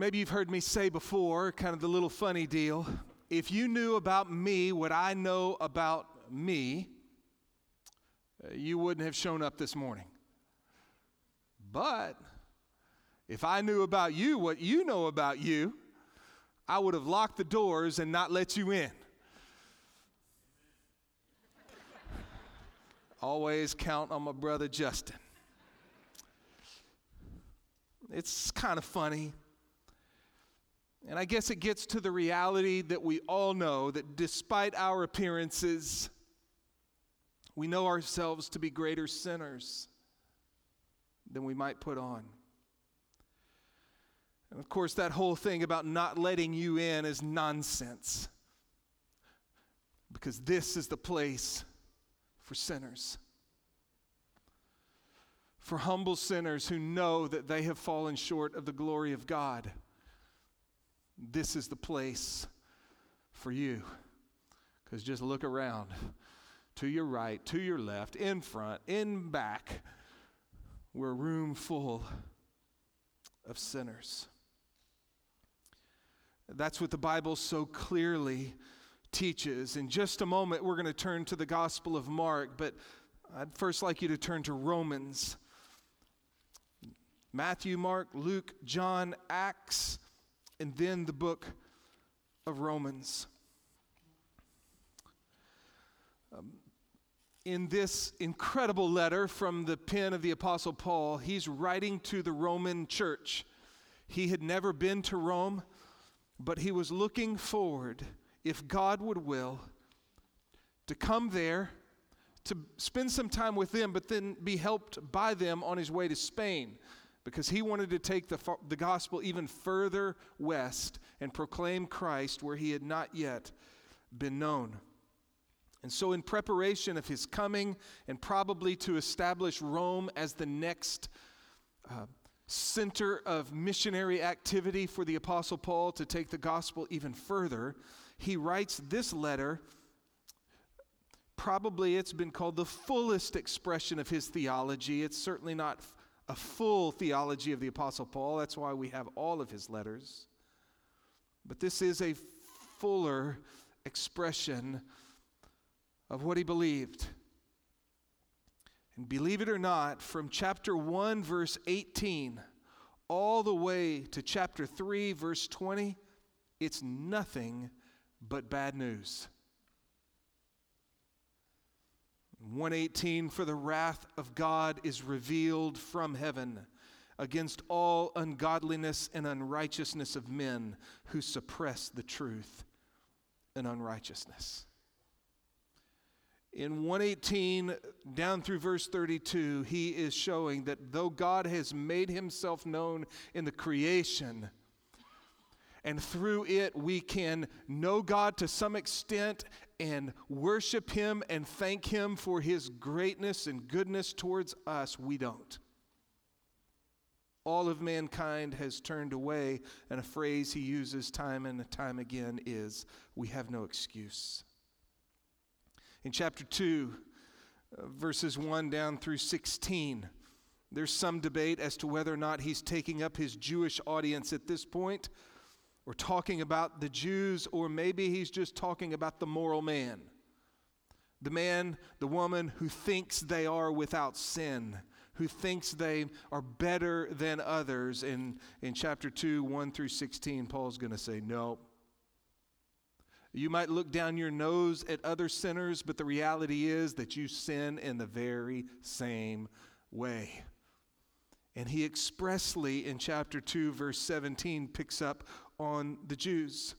Maybe you've heard me say before, kind of the little funny deal. If you knew about me what I know about me, you wouldn't have shown up this morning. But if I knew about you what you know about you, I would have locked the doors and not let you in. Always count on my brother Justin. It's kind of funny. And I guess it gets to the reality that we all know that despite our appearances, we know ourselves to be greater sinners than we might put on. And of course, that whole thing about not letting you in is nonsense. Because this is the place for sinners. For humble sinners who know that they have fallen short of the glory of God. This is the place for you. Because just look around to your right, to your left, in front, in back. We're a room full of sinners. That's what the Bible so clearly teaches. In just a moment, we're going to turn to the Gospel of Mark, but I'd first like you to turn to Romans. Matthew, Mark, Luke, John, Acts, and then the book of Romans. Um, in this incredible letter from the pen of the Apostle Paul, he's writing to the Roman church. He had never been to Rome, but he was looking forward, if God would will, to come there, to spend some time with them, but then be helped by them on his way to Spain because he wanted to take the, the gospel even further west and proclaim Christ where he had not yet been known. And so, in preparation of his coming and probably to establish Rome as the next uh, center of missionary activity for the Apostle Paul to take the gospel even further, he writes this letter. Probably it's been called the fullest expression of his theology. It's certainly not a full theology of the Apostle Paul. That's why we have all of his letters. But this is a fuller expression of what he believed. And believe it or not, from chapter 1, verse 18, all the way to chapter 3, verse 20, it's nothing but bad news. 118 For the wrath of God is revealed from heaven against all ungodliness and unrighteousness of men who suppress the truth and unrighteousness. In 118 down through verse 32, he is showing that though God has made himself known in the creation, and through it we can know God to some extent and worship Him and thank Him for His greatness and goodness towards us, we don't. All of mankind has turned away, and a phrase he uses time and time again is, We have no excuse. In chapter 2, uh, verses 1 down through 16, there's some debate as to whether or not he's taking up his Jewish audience at this point or talking about the Jews, or maybe he's just talking about the moral man. The man, the woman who thinks they are without sin, who thinks they are better than others. In, in chapter 2, 1 through 16, Paul's going to say, No. You might look down your nose at other sinners, but the reality is that you sin in the very same way. And he expressly, in chapter 2, verse 17, picks up on the Jews.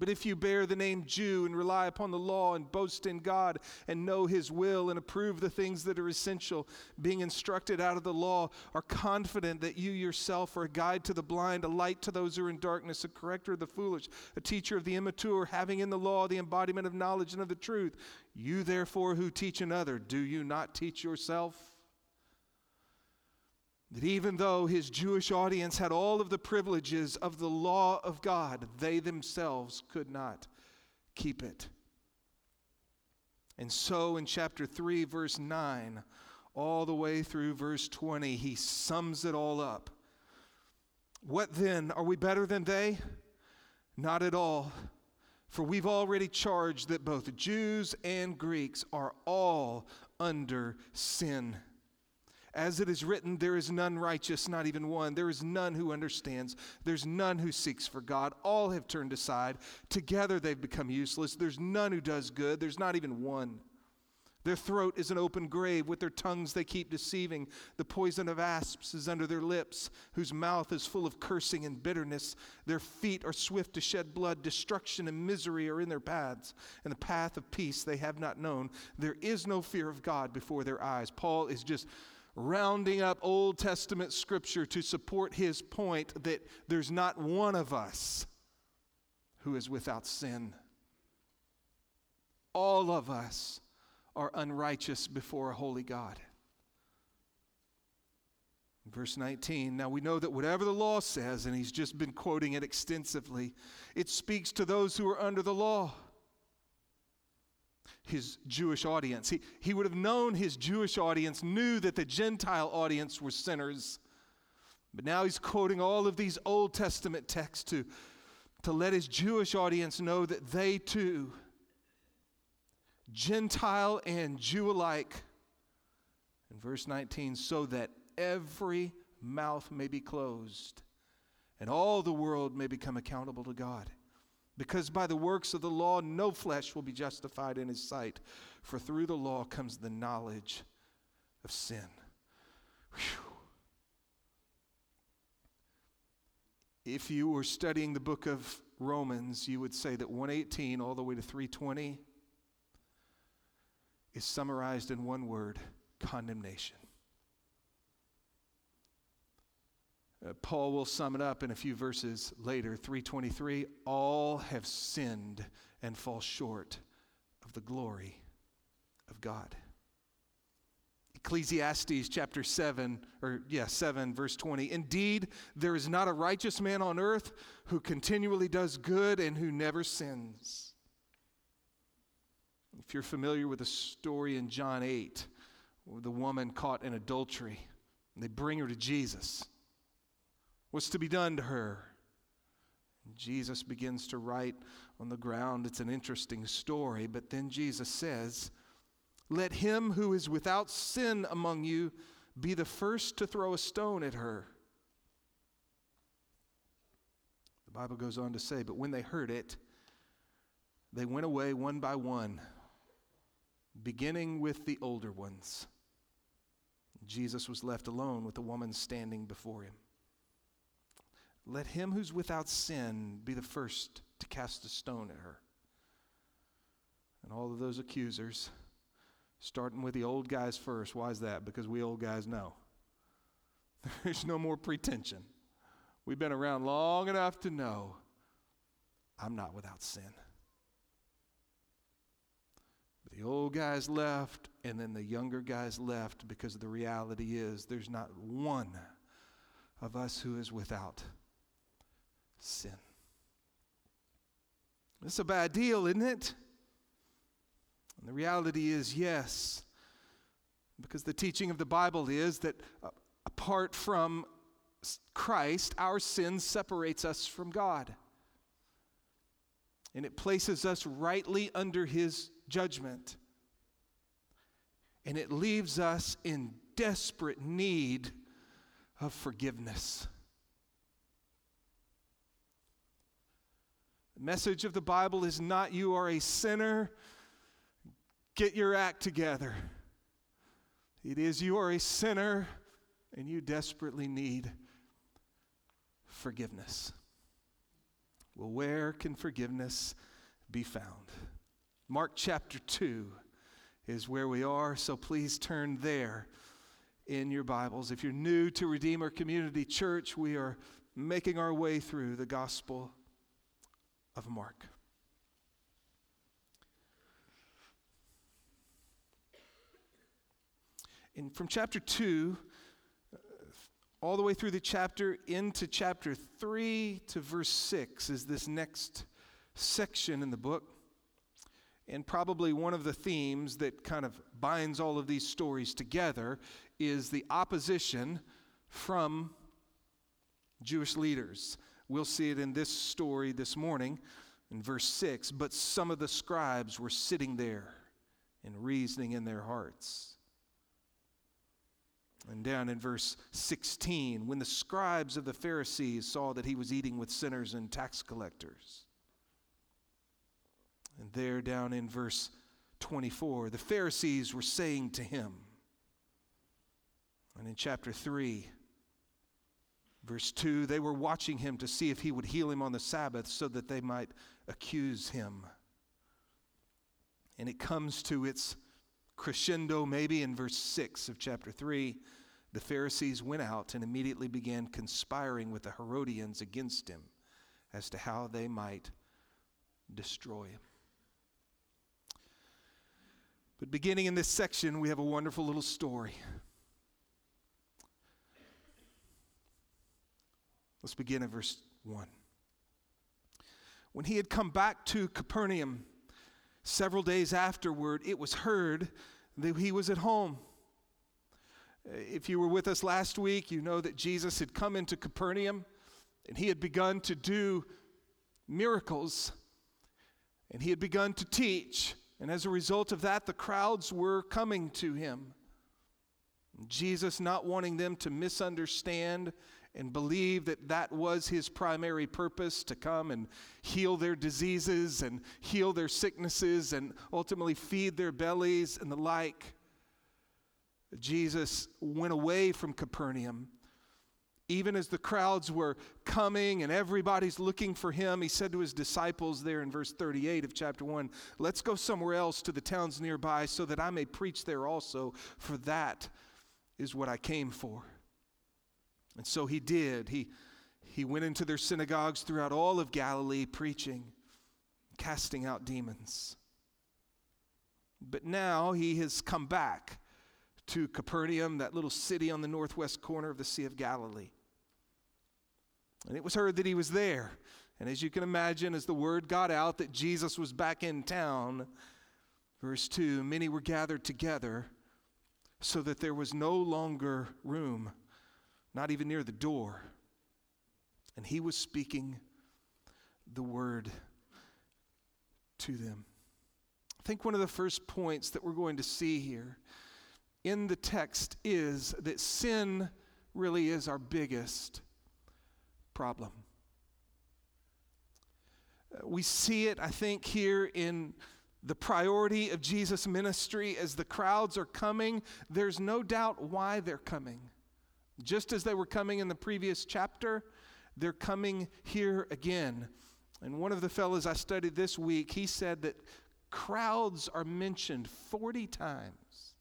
But if you bear the name Jew and rely upon the law and boast in God and know His will and approve the things that are essential, being instructed out of the law, are confident that you yourself are a guide to the blind, a light to those who are in darkness, a corrector of the foolish, a teacher of the immature, having in the law the embodiment of knowledge and of the truth, you therefore who teach another, do you not teach yourself? That even though his Jewish audience had all of the privileges of the law of God, they themselves could not keep it. And so in chapter 3, verse 9, all the way through verse 20, he sums it all up. What then? Are we better than they? Not at all. For we've already charged that both Jews and Greeks are all under sin. As it is written, there is none righteous, not even one. There is none who understands. There's none who seeks for God. All have turned aside. Together they've become useless. There's none who does good. There's not even one. Their throat is an open grave. With their tongues they keep deceiving. The poison of asps is under their lips, whose mouth is full of cursing and bitterness. Their feet are swift to shed blood. Destruction and misery are in their paths, and the path of peace they have not known. There is no fear of God before their eyes. Paul is just rounding up Old Testament scripture to support his point that there's not one of us who is without sin. All of us are unrighteous before a holy God. Verse 19, now we know that whatever the law says, and he's just been quoting it extensively, it speaks to those who are under the law. His Jewish audience. He, he would have known his Jewish audience knew that the Gentile audience were sinners. But now he's quoting all of these Old Testament texts to, to let his Jewish audience know that they too Gentile and Jew alike. In verse 19, so that every mouth may be closed and all the world may become accountable to God. Because by the works of the law, no flesh will be justified in his sight, for through the law comes the knowledge of sin. Whew. If you were studying the book of Romans, you would say that 118 all the way to 320 is summarized in one word condemnation. Uh, Paul will sum it up in a few verses later 323 all have sinned and fall short of the glory of God. Ecclesiastes chapter 7, or yeah, 7, verse 20. Indeed, there is not a righteous man on earth who continually does good and who never sins. If you're familiar with the story in John 8, the woman caught in adultery, they bring her to Jesus. What's to be done to her? Jesus begins to write on the ground. It's an interesting story, but then Jesus says, Let him who is without sin among you be the first to throw a stone at her. The Bible goes on to say, But when they heard it, they went away one by one beginning with the older ones. Jesus was left alone with the woman standing before him. Let him who's without sin be the first to cast a stone at her. And all of those accusers, starting with the old guys first. Why is that? Because we old guys know. There's no more pretension. We've been around long enough to know I'm not without sin. But The old guys left, and then the younger guys left because the reality is there's not one of us who is without sin. It's a bad deal, isn't it? And the reality is yes, because the teaching of the Bible is that uh, apart from Christ, our sin separates us from God. And it places us rightly under his judgment. And it leaves us in desperate need of forgiveness. The message of the Bible is not you are a sinner, get your act together. It is you are a sinner and you desperately need forgiveness. Well, where can forgiveness be found? Mark chapter 2 is where we are, so please turn there in your Bibles. If you're new to Redeemer Community Church, we are making our way through the Gospel of Mark. And from chapter 2 uh, all the way through the chapter into chapter 3 to verse 6 is this next section in the book. And probably one of the themes that kind of binds all of these stories together is the opposition from Jewish leaders. We'll see it in this story this morning in verse 6. But some of the scribes were sitting there and reasoning in their hearts. And down in verse 16, when the scribes of the Pharisees saw that he was eating with sinners and tax collectors. And there down in verse 24, the Pharisees were saying to him, and in chapter 3, verse 2, they were watching him to see if he would heal him on the Sabbath so that they might accuse him. And it comes to its crescendo maybe in verse 6 of chapter 3. The Pharisees went out and immediately began conspiring with the Herodians against him as to how they might destroy him. But beginning in this section, we have a wonderful little story. Let's begin at verse 1. When he had come back to Capernaum several days afterward, it was heard that he was at home. Uh, if you were with us last week, you know that Jesus had come into Capernaum and he had begun to do miracles and he had begun to teach. And as a result of that, the crowds were coming to him. Jesus, not wanting them to misunderstand and believe that that was his primary purpose to come and heal their diseases and heal their sicknesses and ultimately feed their bellies and the like. Jesus went away from Capernaum. Even as the crowds were coming and everybody's looking for him, he said to his disciples there in verse 38 of chapter 1 Let's go somewhere else to the towns nearby so that I may preach there also, for that is what I came for. And so he did. He, he went into their synagogues throughout all of Galilee preaching, casting out demons. But now he has come back to Capernaum, that little city on the northwest corner of the Sea of Galilee. And it was heard that he was there. And as you can imagine, as the word got out that Jesus was back in town, verse 2 many were gathered together so that there was no longer room not even near the door. And he was speaking the word to them. I think one of the first points that we're going to see here in the text is that sin really is our biggest problem. Uh, we see it, I think, here in the priority of Jesus' ministry as the crowds are coming. There's no doubt why they're coming. Just as they were coming in the previous chapter, they're coming here again. And one of the fellows I studied this week, he said that crowds are mentioned 40 times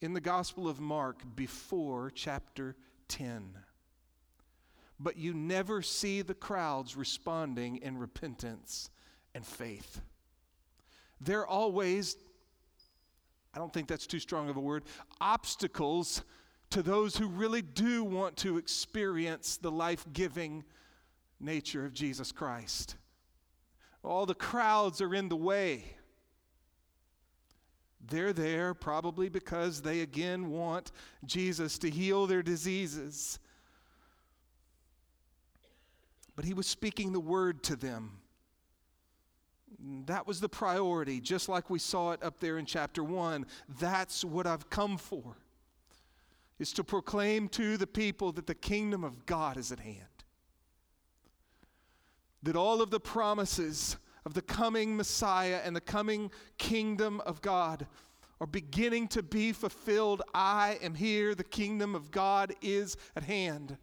in the Gospel of Mark before chapter 10. But you never see the crowds responding in repentance and faith. They're always, I don't think that's too strong of a word, obstacles to those who really do want to experience the life giving nature of Jesus Christ. All the crowds are in the way. They're there probably because they again want Jesus to heal their diseases. But he was speaking the word to them. That was the priority, just like we saw it up there in chapter 1. That's what I've come for is to proclaim to the people that the kingdom of God is at hand. That all of the promises of the coming Messiah and the coming kingdom of God are beginning to be fulfilled. I am here, the kingdom of God is at hand.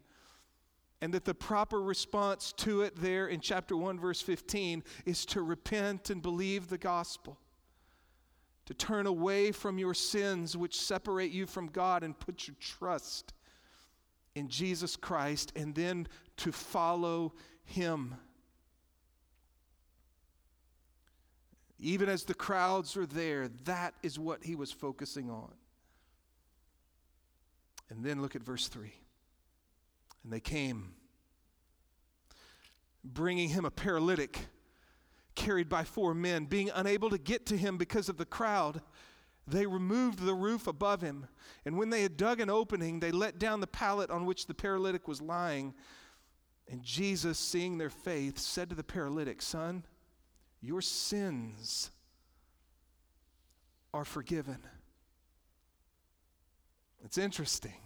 And that the proper response to it there in chapter 1, verse 15, is to repent and believe the gospel to turn away from your sins which separate you from God and put your trust in Jesus Christ and then to follow Him. Even as the crowds were there, that is what he was focusing on. And then look at verse 3. And they came, bringing him a paralytic carried by four men, being unable to get to him because of the crowd. They removed the roof above him, and when they had dug an opening, they let down the pallet on which the paralytic was lying. And Jesus, seeing their faith, said to the paralytic, Son, your sins are forgiven. It's interesting.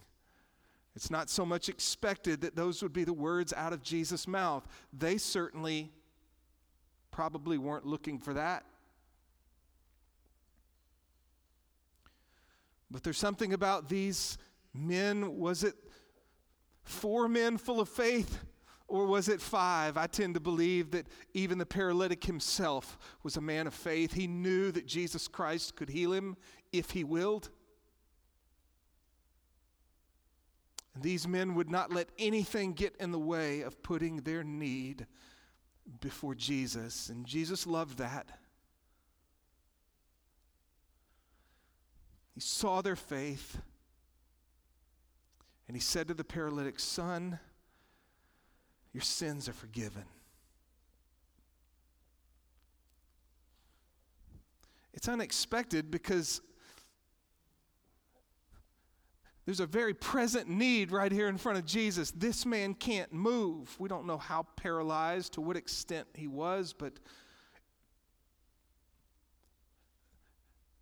It's not so much expected that those would be the words out of Jesus' mouth. They certainly probably weren't looking for that. But there's something about these men. Was it four men full of faith? Or was it five? I tend to believe that even the paralytic himself was a man of faith. He knew that Jesus Christ could heal him if he willed. And these men would not let anything get in the way of putting their need before Jesus. And Jesus loved that. He saw their faith. And he said to the paralytic, Son, your sins are forgiven. It's unexpected because there's a very present need right here in front of Jesus. This man can't move. We don't know how paralyzed, to what extent he was, but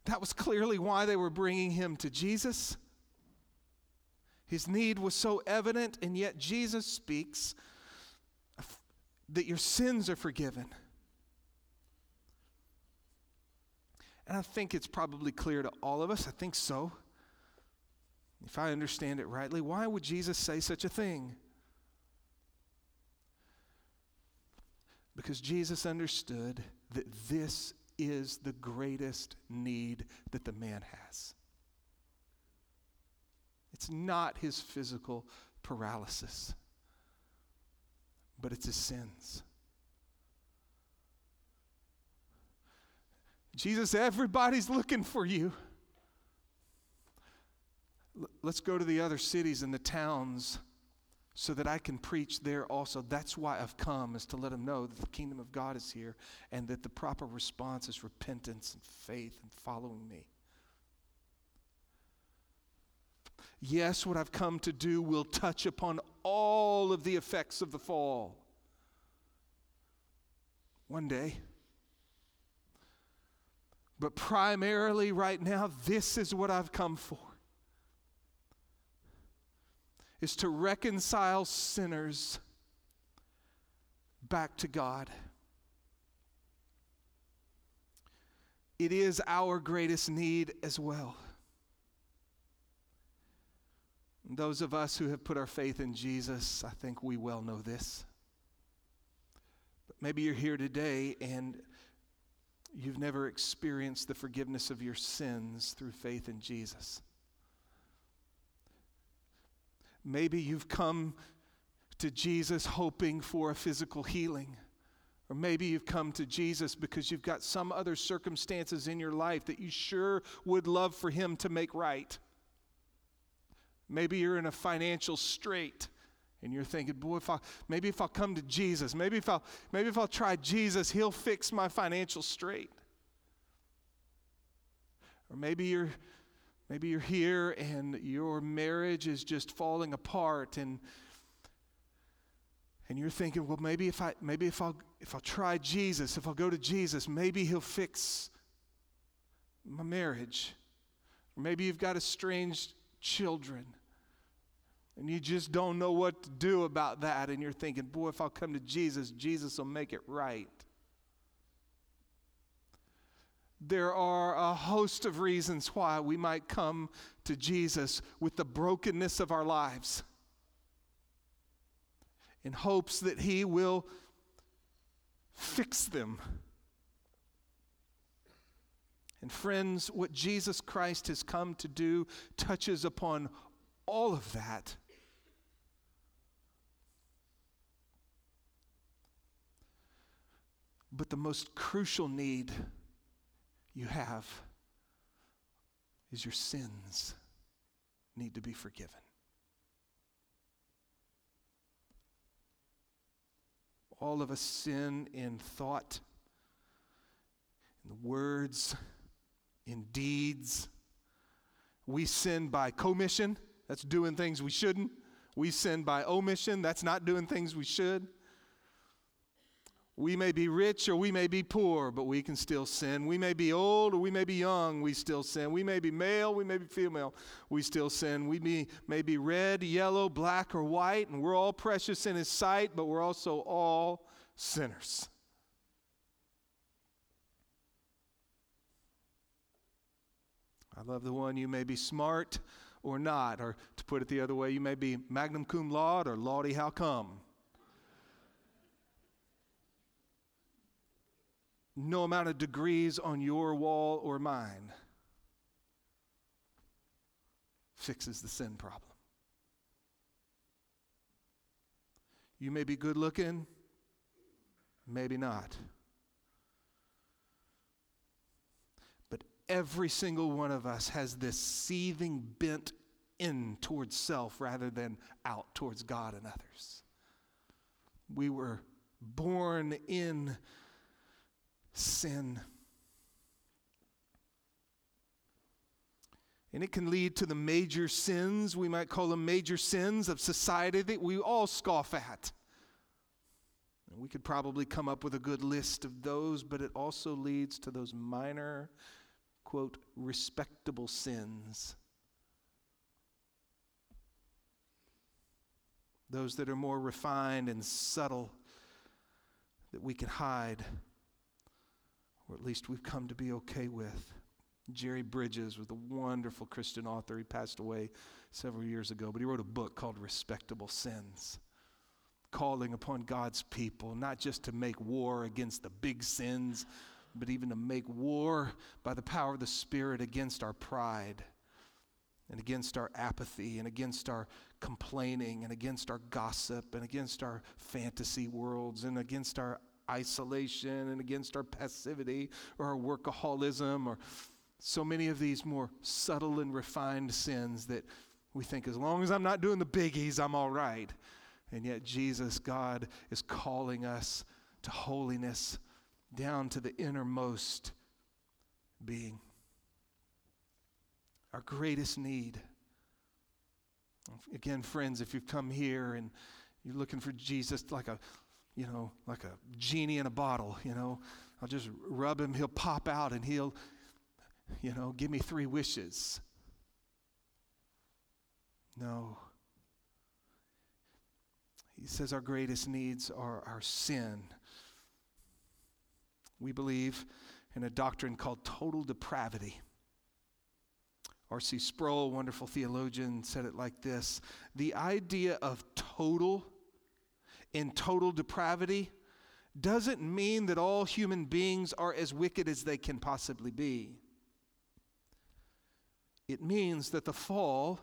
That was clearly why they were bringing him to Jesus. His need was so evident, and yet Jesus speaks that your sins are forgiven. And I think it's probably clear to all of us. I think so. If I understand it rightly, why would Jesus say such a thing? Because Jesus understood that this is the greatest need that the man has. It's not his physical paralysis, but it's his sins. Jesus, everybody's looking for you. Let's go to the other cities and the towns so that I can preach there also. That's why I've come, is to let them know that the kingdom of God is here and that the proper response is repentance and faith and following me. Yes, what I've come to do will touch upon all of the effects of the fall. One day. But primarily, right now, this is what I've come for is to reconcile sinners back to God. It is our greatest need as well. those of us who have put our faith in Jesus, I think we well know this. But maybe you're here today and you've never experienced the forgiveness of your sins through faith in Jesus. Maybe you've come to Jesus hoping for a physical healing. Or maybe you've come to Jesus because you've got some other circumstances in your life that you sure would love for Him to make right. Maybe you're in a financial strait and you're thinking, boy, if I maybe if I'll come to Jesus, maybe if I'll maybe if I'll try Jesus, He'll fix my financial strait. Or maybe you're Maybe you're here and your marriage is just falling apart and and you're thinking, well, maybe if I maybe if I'll if I'll try Jesus, if I'll go to Jesus, maybe he'll fix my marriage. Or maybe you've got estranged children and you just don't know what to do about that and you're thinking, boy, if I'll come to Jesus, Jesus will make it right. There are a host of reasons why we might come to Jesus with the brokenness of our lives in hopes that He will fix them. And, friends, what Jesus Christ has come to do touches upon all of that. But the most crucial need you have is your sins need to be forgiven. All of us sin in thought, in words, in deeds, We sin by commission, that's doing things we shouldn't. We sin by omission, that's not doing things we should. We may be rich or we may be poor, but we can still sin. We may be old or we may be young, we still sin. We may be male, we may be female, we still sin. We may, may be red, yellow, black, or white, and we're all precious in His sight, but we're also all sinners. I love the one you may be smart or not, or to put it the other way, you may be magnum cum laude or laudy how come. No amount of degrees on your wall or mine fixes the sin problem. You may be good looking, maybe not. But every single one of us has this seething bent in towards self rather than out towards God and others. We were born in sin. And it can lead to the major sins, we might call them major sins of society that we all scoff at. And we could probably come up with a good list of those, but it also leads to those minor, quote, respectable sins. Those that are more refined and subtle that we can hide or at least we've come to be okay with. Jerry Bridges was a wonderful Christian author. He passed away several years ago, but he wrote a book called Respectable Sins, calling upon God's people not just to make war against the big sins, but even to make war by the power of the Spirit against our pride and against our apathy and against our complaining and against our gossip and against our fantasy worlds and against our isolation and against our passivity or our workaholism or so many of these more subtle and refined sins that we think as long as I'm not doing the biggies, I'm all right. And yet, Jesus, God, is calling us to holiness down to the innermost being. Our greatest need. Again, friends, if you've come here and you're looking for Jesus like a you know, like a genie in a bottle, you know. I'll just rub him, he'll pop out and he'll, you know, give me three wishes. No. He says our greatest needs are our sin. We believe in a doctrine called total depravity. R.C. Sproul, wonderful theologian, said it like this The idea of total in total depravity doesn't mean that all human beings are as wicked as they can possibly be. It means that the fall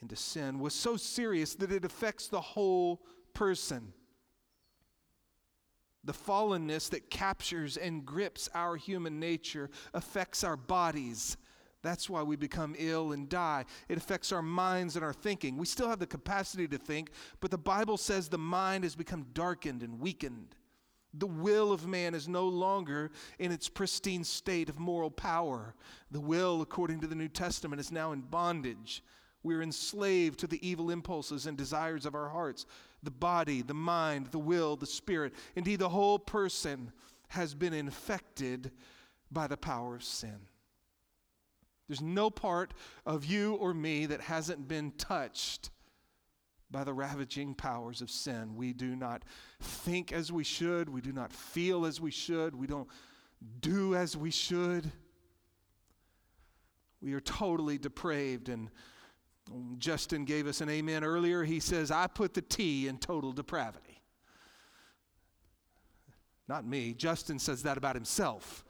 into sin was so serious that it affects the whole person. The fallenness that captures and grips our human nature affects our bodies that's why we become ill and die. It affects our minds and our thinking. We still have the capacity to think, but the Bible says the mind has become darkened and weakened. The will of man is no longer in its pristine state of moral power. The will, according to the New Testament, is now in bondage. We're enslaved to the evil impulses and desires of our hearts. The body, the mind, the will, the spirit, indeed, the whole person has been infected by the power of sin. There's no part of you or me that hasn't been touched by the ravaging powers of sin. We do not think as we should, we do not feel as we should, we don't do as we should. We are totally depraved. And Justin gave us an amen earlier. He says, I put the T in total depravity. Not me. Justin says that about himself.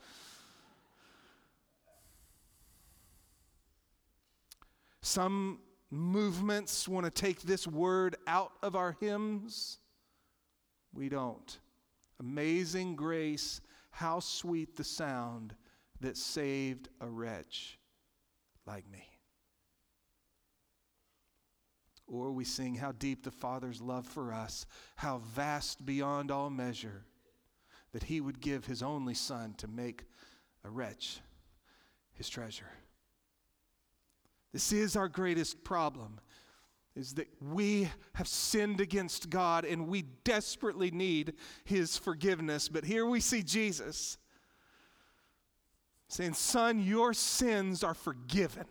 Some movements want to take this word out of our hymns. We don't. Amazing grace, how sweet the sound that saved a wretch like me. Or we sing, How deep the Father's love for us, how vast beyond all measure, that he would give his only Son to make a wretch his treasure. This is our greatest problem is that we have sinned against God and we desperately need his forgiveness. But here we see Jesus saying, "Son, your sins are forgiven."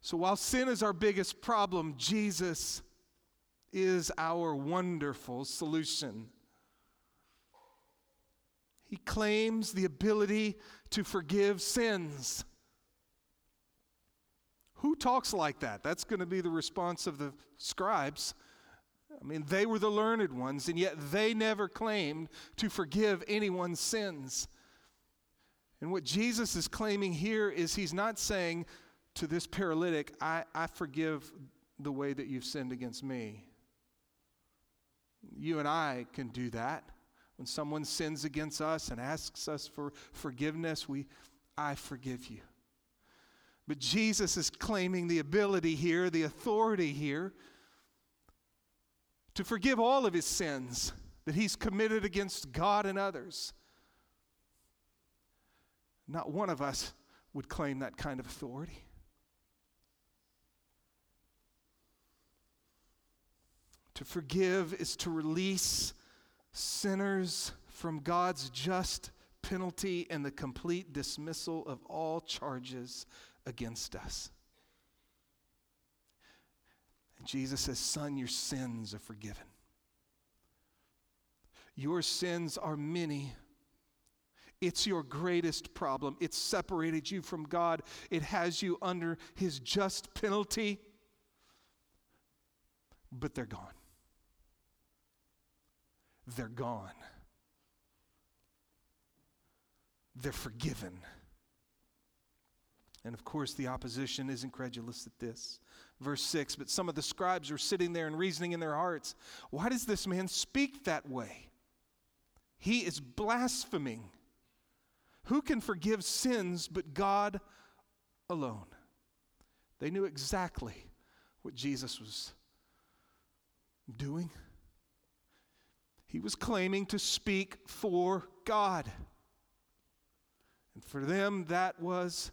So while sin is our biggest problem, Jesus is our wonderful solution. He claims the ability to forgive sins. Who talks like that? That's going to be the response of the scribes. I mean, they were the learned ones, and yet they never claimed to forgive anyone's sins. And what Jesus is claiming here is he's not saying to this paralytic, I, I forgive the way that you've sinned against me. You and I can do that. When someone sins against us and asks us for forgiveness, we, I forgive you. But Jesus is claiming the ability here, the authority here, to forgive all of his sins that he's committed against God and others. Not one of us would claim that kind of authority. To forgive is to release sinners from God's just penalty and the complete dismissal of all charges against us. And Jesus says, Son, your sins are forgiven. Your sins are many. It's your greatest problem. It's separated you from God. It has you under His just penalty. But they're gone. They're gone. They're forgiven. And of course, the opposition is incredulous at this. Verse 6 But some of the scribes were sitting there and reasoning in their hearts, Why does this man speak that way? He is blaspheming. Who can forgive sins but God alone? They knew exactly what Jesus was doing. He was claiming to speak for God. And for them, that was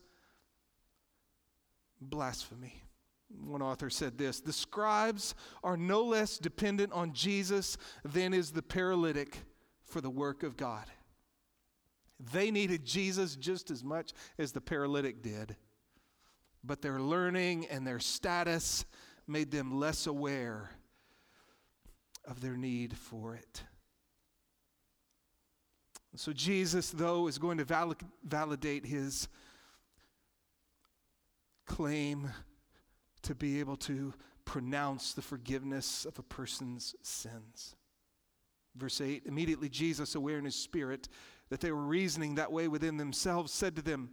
blasphemy. One author said this The scribes are no less dependent on Jesus than is the paralytic for the work of God. They needed Jesus just as much as the paralytic did, but their learning and their status made them less aware of their need for it. So, Jesus, though, is going to validate his claim to be able to pronounce the forgiveness of a person's sins. Verse 8 Immediately Jesus, aware in his spirit that they were reasoning that way within themselves, said to them,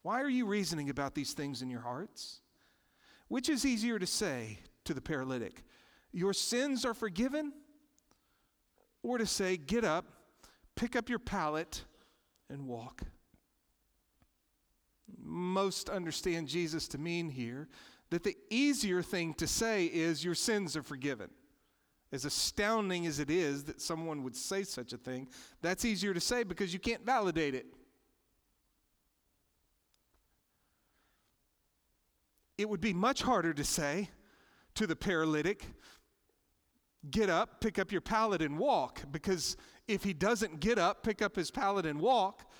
Why are you reasoning about these things in your hearts? Which is easier to say to the paralytic, Your sins are forgiven? Or to say, Get up, pick up your pallet, and walk? Most understand Jesus to mean here that the easier thing to say is, Your sins are forgiven. As astounding as it is that someone would say such a thing, that's easier to say because you can't validate it. It would be much harder to say to the paralytic, Get up, pick up your pallet, and walk, because if he doesn't get up, pick up his pallet, and walk,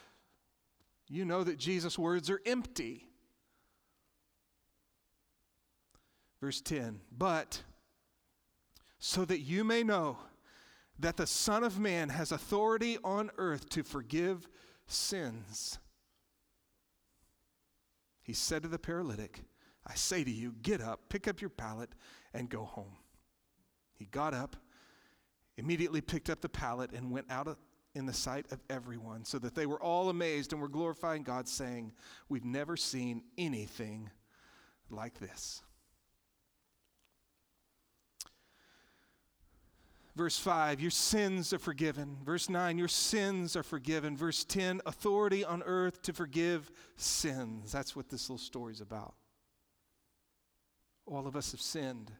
you know that Jesus' words are empty. Verse 10 But so that you may know that the Son of Man has authority on earth to forgive sins. He said to the paralytic, I say to you, get up, pick up your pallet, and go home. He got up, immediately picked up the pallet, and went out in the sight of everyone, so that they were all amazed and were glorifying God, saying, We've never seen anything like this. Verse 5, your sins are forgiven. Verse 9, your sins are forgiven. Verse 10, authority on earth to forgive sins. That's what this little story is about. All of us have sinned.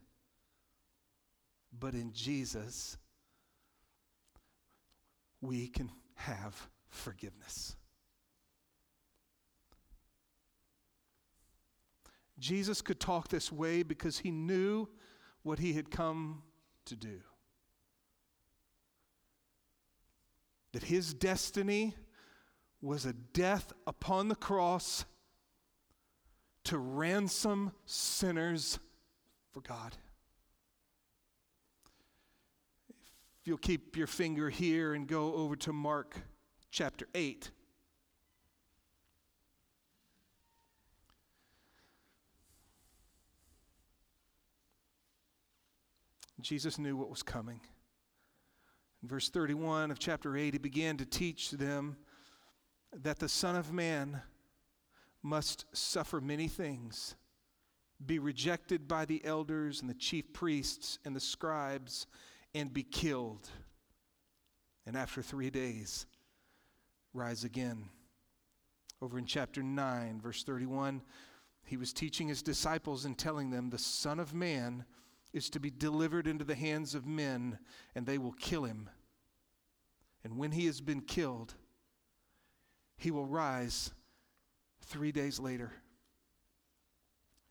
But in Jesus, we can have forgiveness. Jesus could talk this way because he knew what he had come to do. That his destiny was a death upon the cross to ransom sinners for God. If you'll keep your finger here and go over to Mark chapter 8. Jesus knew what was coming. In verse 31 of chapter 8, he began to teach them that the Son of Man must suffer many things, be rejected by the elders and the chief priests and the scribes, and be killed. And after three days, rise again. Over in chapter 9, verse 31, he was teaching his disciples and telling them, The Son of Man is to be delivered into the hands of men, and they will kill him. And when he has been killed, he will rise three days later.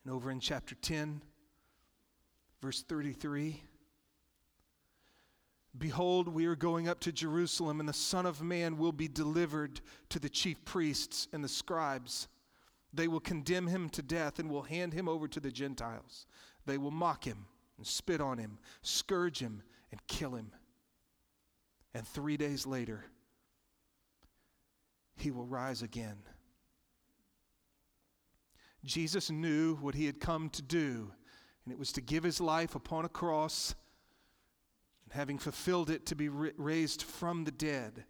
And over in chapter 10, verse 33, Behold, we are going up to Jerusalem, and the Son of Man will be delivered to the chief priests and the scribes. They will condemn him to death and will hand him over to the Gentiles. They will mock him and spit on him, scourge him, and kill him. And three days later, he will rise again. Jesus knew what he had come to do, and it was to give his life upon a cross, having fulfilled it, to be raised from the dead.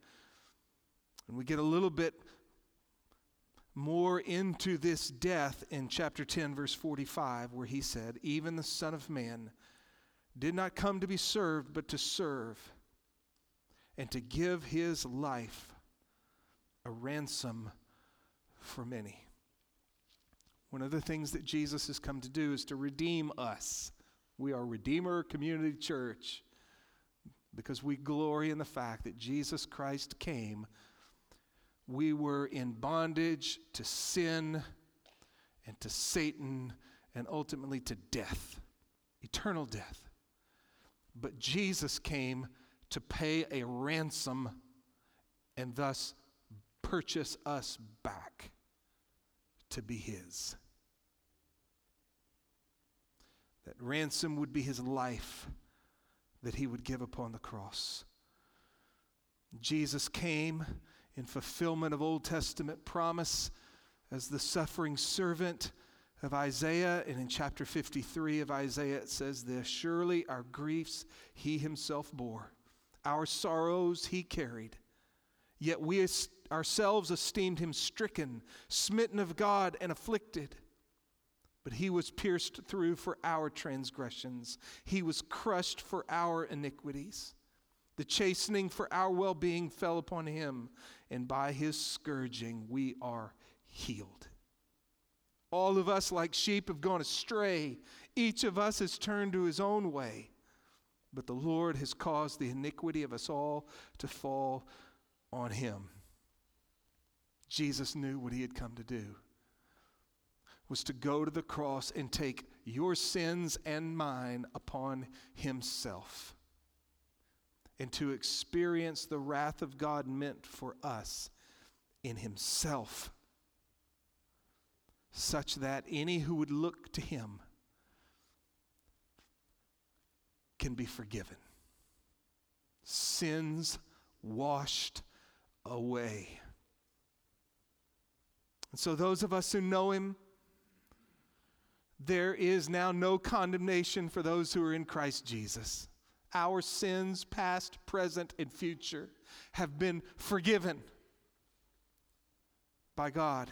And we get a little bit more into this death in chapter 10, verse 45, where he said, Even the Son of Man did not come to be served, but to serve, and to give his life a ransom for many. One of the things that Jesus has come to do is to redeem us. We are Redeemer Community Church because we glory in the fact that Jesus Christ came we were in bondage to sin and to Satan and ultimately to death, eternal death. But Jesus came to pay a ransom and thus purchase us back to be His. That ransom would be His life that He would give upon the cross. Jesus came in fulfillment of Old Testament promise as the suffering servant of Isaiah. And in chapter 53 of Isaiah, it says this Surely our griefs he himself bore, our sorrows he carried. Yet we ourselves esteemed him stricken, smitten of God, and afflicted. But he was pierced through for our transgressions, he was crushed for our iniquities. The chastening for our well being fell upon him, and by his scourging we are healed. All of us, like sheep, have gone astray. Each of us has turned to his own way. But the Lord has caused the iniquity of us all to fall on him. Jesus knew what he had come to do was to go to the cross and take your sins and mine upon himself and to experience the wrath of God meant for us in Himself, such that any who would look to Him can be forgiven. Sins washed away. And so, those of us who know Him, there is now no condemnation for those who are in Christ Jesus our sins, past, present, and future, have been forgiven by God.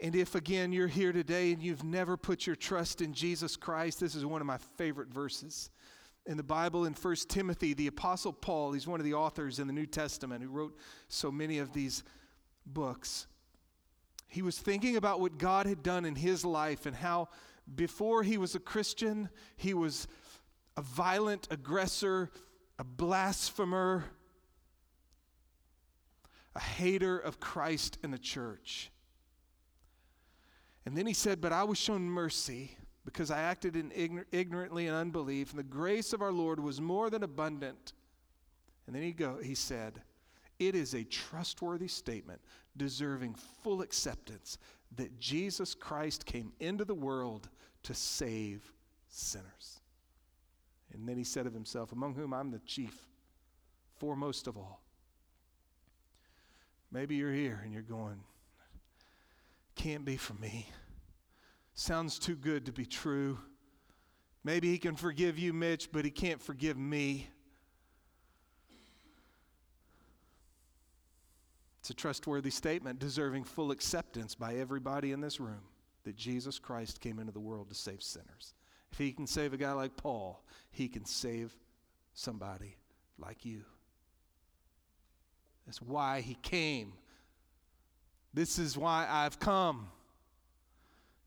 And if again you're here today and you've never put your trust in Jesus Christ, this is one of my favorite verses in the Bible in 1 Timothy. The Apostle Paul, he's one of the authors in the New Testament who wrote so many of these books. He was thinking about what God had done in his life and how before he was a Christian, he was a violent aggressor, a blasphemer, a hater of Christ and the church. And then he said, But I was shown mercy because I acted in ignor- ignorantly and unbelief, and the grace of our Lord was more than abundant. And then he go, he said, It is a trustworthy statement, deserving full acceptance, that Jesus Christ came into the world to save sinners. And then he said of himself, Among whom I'm the chief, foremost of all. Maybe you're here and you're going, Can't be for me. Sounds too good to be true. Maybe he can forgive you, Mitch, but he can't forgive me. It's a trustworthy statement deserving full acceptance by everybody in this room that Jesus Christ came into the world to save sinners. If he can save a guy like Paul, he can save somebody like you. That's why he came. This is why I've come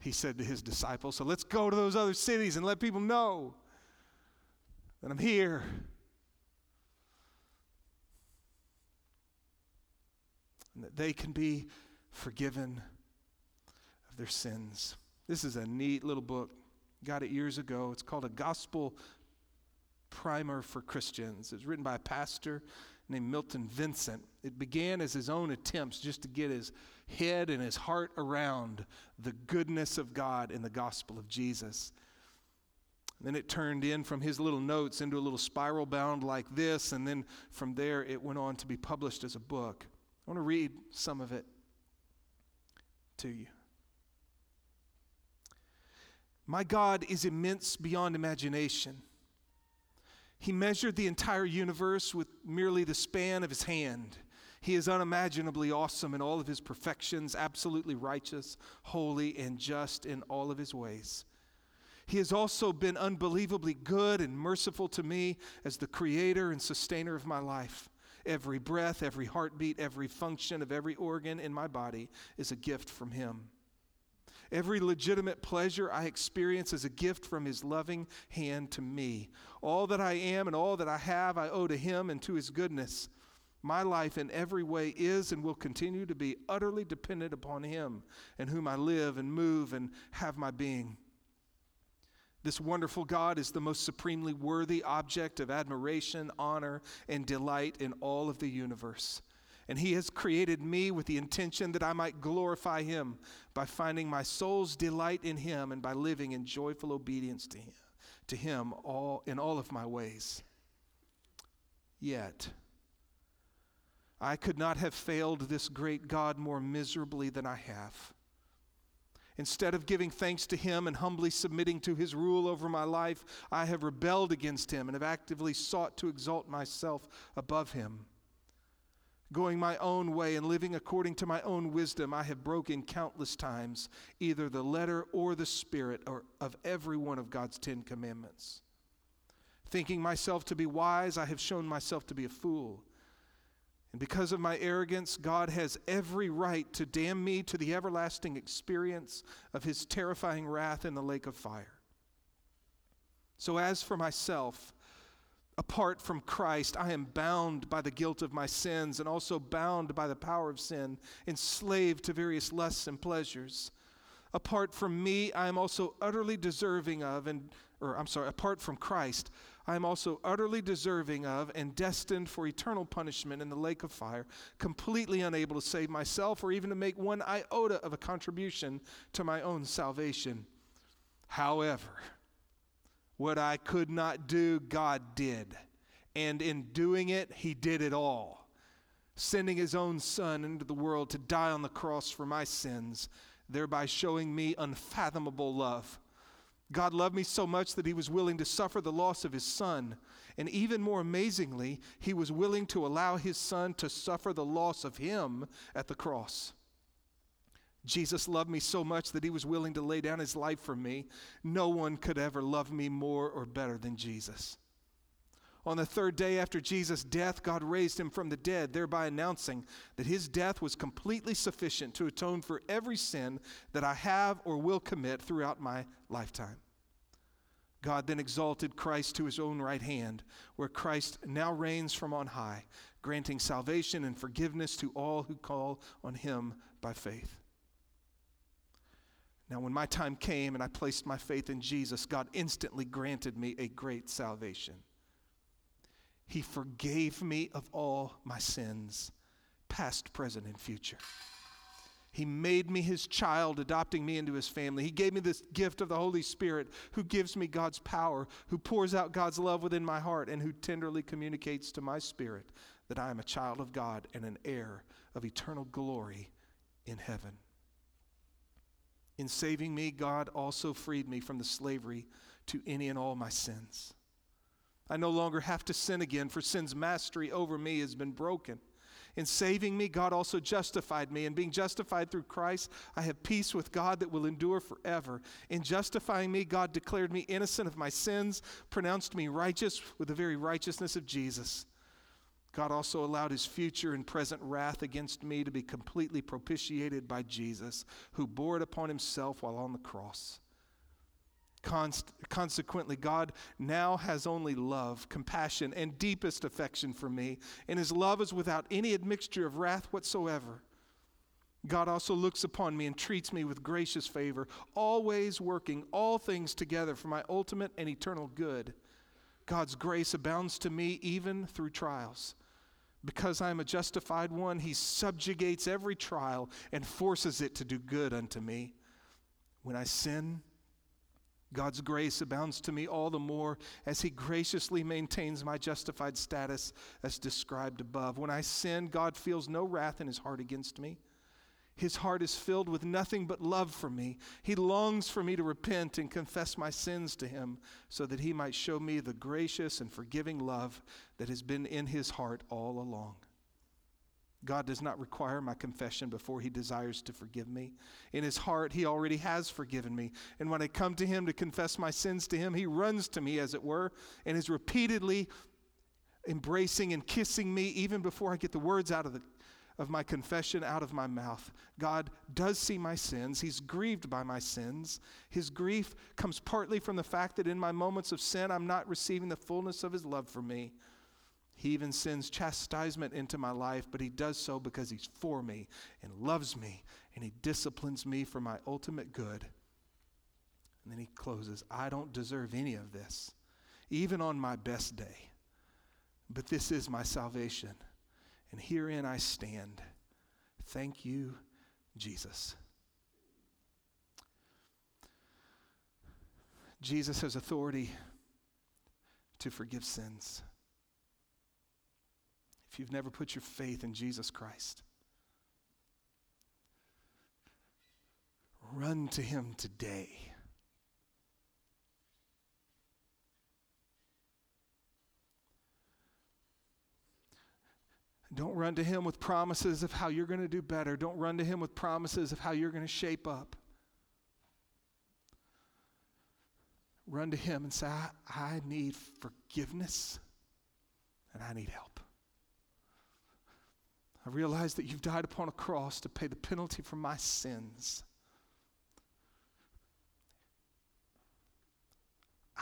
he said to his disciples. So let's go to those other cities and let people know that I'm here. And that they can be forgiven of their sins. This is a neat little book. Got it years ago. It's called A Gospel Primer for Christians. It's written by a pastor named Milton Vincent. It began as his own attempts just to get his head and his heart around the goodness of God in the gospel of Jesus. And then it turned in from his little notes into a little spiral bound like this, and then from there it went on to be published as a book. I want to read some of it to you. My God is immense beyond imagination. He measured the entire universe with merely the span of his hand. He is unimaginably awesome in all of his perfections, absolutely righteous, holy, and just in all of his ways. He has also been unbelievably good and merciful to me as the creator and sustainer of my life. Every breath, every heartbeat, every function of every organ in my body is a gift from him. Every legitimate pleasure I experience is a gift from His loving hand to me. All that I am and all that I have, I owe to Him and to His goodness. My life in every way is and will continue to be utterly dependent upon Him, in whom I live and move and have my being. This wonderful God is the most supremely worthy object of admiration, honor, and delight in all of the universe. And He has created me with the intention that I might glorify Him by finding my soul's delight in Him and by living in joyful obedience to Him, to Him all, in all of my ways. Yet, I could not have failed this great God more miserably than I have. Instead of giving thanks to Him and humbly submitting to His rule over my life, I have rebelled against Him and have actively sought to exalt myself above Him. Going my own way and living according to my own wisdom, I have broken countless times either the letter or the spirit or of every one of God's Ten Commandments. Thinking myself to be wise, I have shown myself to be a fool. And because of my arrogance, God has every right to damn me to the everlasting experience of his terrifying wrath in the lake of fire. So, as for myself, apart from Christ, I am bound by the guilt of my sins and also bound by the power of sin, enslaved to various lusts and pleasures. Apart from me, I am also utterly deserving of, and, or I'm sorry, apart from Christ, I am also utterly deserving of and destined for eternal punishment in the lake of fire, completely unable to save myself or even to make one iota of a contribution to my own salvation. However, what I could not do, God did. And in doing it, He did it all, sending His own Son into the world to die on the cross for my sins, thereby showing me unfathomable love. God loved me so much that he was willing to suffer the loss of his son. And even more amazingly, he was willing to allow his son to suffer the loss of him at the cross. Jesus loved me so much that he was willing to lay down his life for me. No one could ever love me more or better than Jesus. On the third day after Jesus' death, God raised him from the dead, thereby announcing that his death was completely sufficient to atone for every sin that I have or will commit throughout my lifetime. God then exalted Christ to his own right hand, where Christ now reigns from on high, granting salvation and forgiveness to all who call on him by faith. Now, when my time came and I placed my faith in Jesus, God instantly granted me a great salvation. He forgave me of all my sins, past, present, and future. He made me his child, adopting me into his family. He gave me this gift of the Holy Spirit, who gives me God's power, who pours out God's love within my heart, and who tenderly communicates to my spirit that I am a child of God and an heir of eternal glory in heaven. In saving me, God also freed me from the slavery to any and all my sins. I no longer have to sin again, for sin's mastery over me has been broken. In saving me, God also justified me. And being justified through Christ, I have peace with God that will endure forever. In justifying me, God declared me innocent of my sins, pronounced me righteous with the very righteousness of Jesus. God also allowed his future and present wrath against me to be completely propitiated by Jesus, who bore it upon himself while on the cross. Const- consequently, God now has only love, compassion, and deepest affection for me, and his love is without any admixture of wrath whatsoever. God also looks upon me and treats me with gracious favor, always working all things together for my ultimate and eternal good. God's grace abounds to me even through trials. Because I am a justified one, he subjugates every trial and forces it to do good unto me. When I sin, God's grace abounds to me all the more as He graciously maintains my justified status as described above. When I sin, God feels no wrath in His heart against me. His heart is filled with nothing but love for me. He longs for me to repent and confess my sins to him so that he might show me the gracious and forgiving love that has been in his heart all along. God does not require my confession before he desires to forgive me. In his heart, he already has forgiven me. And when I come to him to confess my sins to him, he runs to me, as it were, and is repeatedly embracing and kissing me even before I get the words out of the of my confession out of my mouth. God does see my sins. He's grieved by my sins. His grief comes partly from the fact that in my moments of sin, I'm not receiving the fullness of His love for me. He even sends chastisement into my life, but He does so because He's for me and loves me, and He disciplines me for my ultimate good. And then He closes I don't deserve any of this, even on my best day. But this is my salvation and herein I stand. Thank you, Jesus. Jesus has authority to forgive sins. If you've never put your faith in Jesus Christ, run to him today. Don't run to him with promises of how you're going to do better. Don't run to him with promises of how you're going to shape up. Run to him and say, I, I need forgiveness and I need help. I realize that you've died upon a cross to pay the penalty for my sins.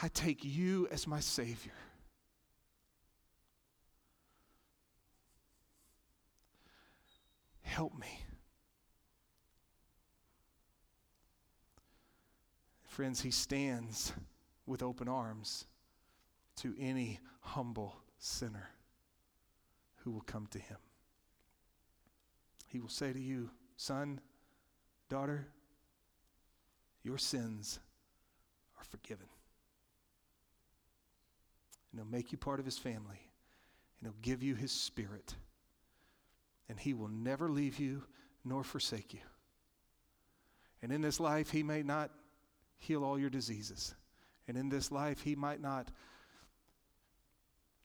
I take you as my Savior. Help me. Friends, he stands with open arms to any humble sinner who will come to him. He will say to you, Son, daughter, your sins are forgiven. And he'll make you part of his family, and he'll give you his spirit and He will never leave you nor forsake you. And in this life, He may not heal all your diseases. And in this life, He might not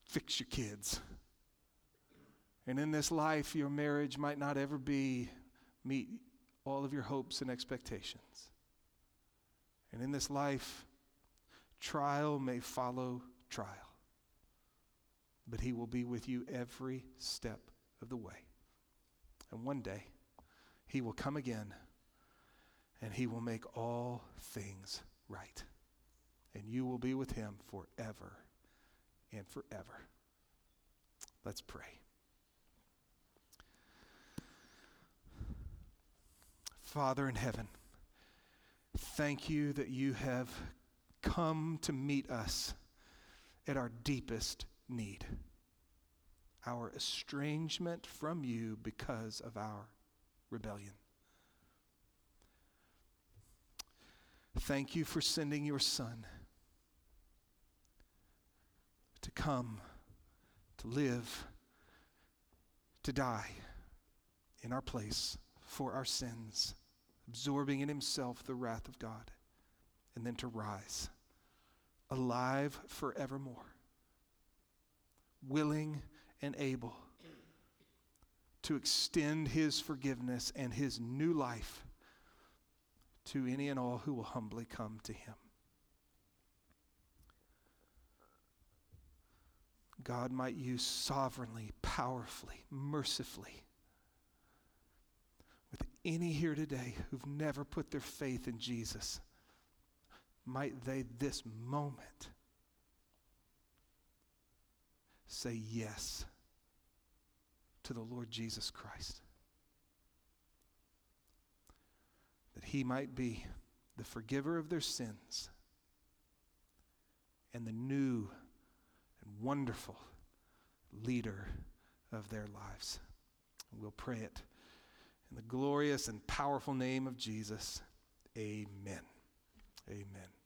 fix your kids. And in this life, your marriage might not ever be meet all of your hopes and expectations. And in this life, trial may follow trial. But He will be with you every step of the way. And one day, he will come again and he will make all things right. And you will be with him forever and forever. Let's pray. Father in heaven, Thank you that you have come to meet us at our deepest need our estrangement from you because of our rebellion. Thank you for sending your Son to come, to live, to die in our place for our sins, absorbing in himself the wrath of God, and then to rise, alive forevermore, willing and able to extend his forgiveness and his new life to any and all who will humbly come to him. God might use sovereignly, powerfully, mercifully any here today who've never put their faith in Jesus. Might they this moment say yes to the Lord Jesus Christ. That he might be the forgiver of their sins and the new and wonderful leader of their lives. We'll pray it in the glorious and powerful name of Jesus. Amen. Amen.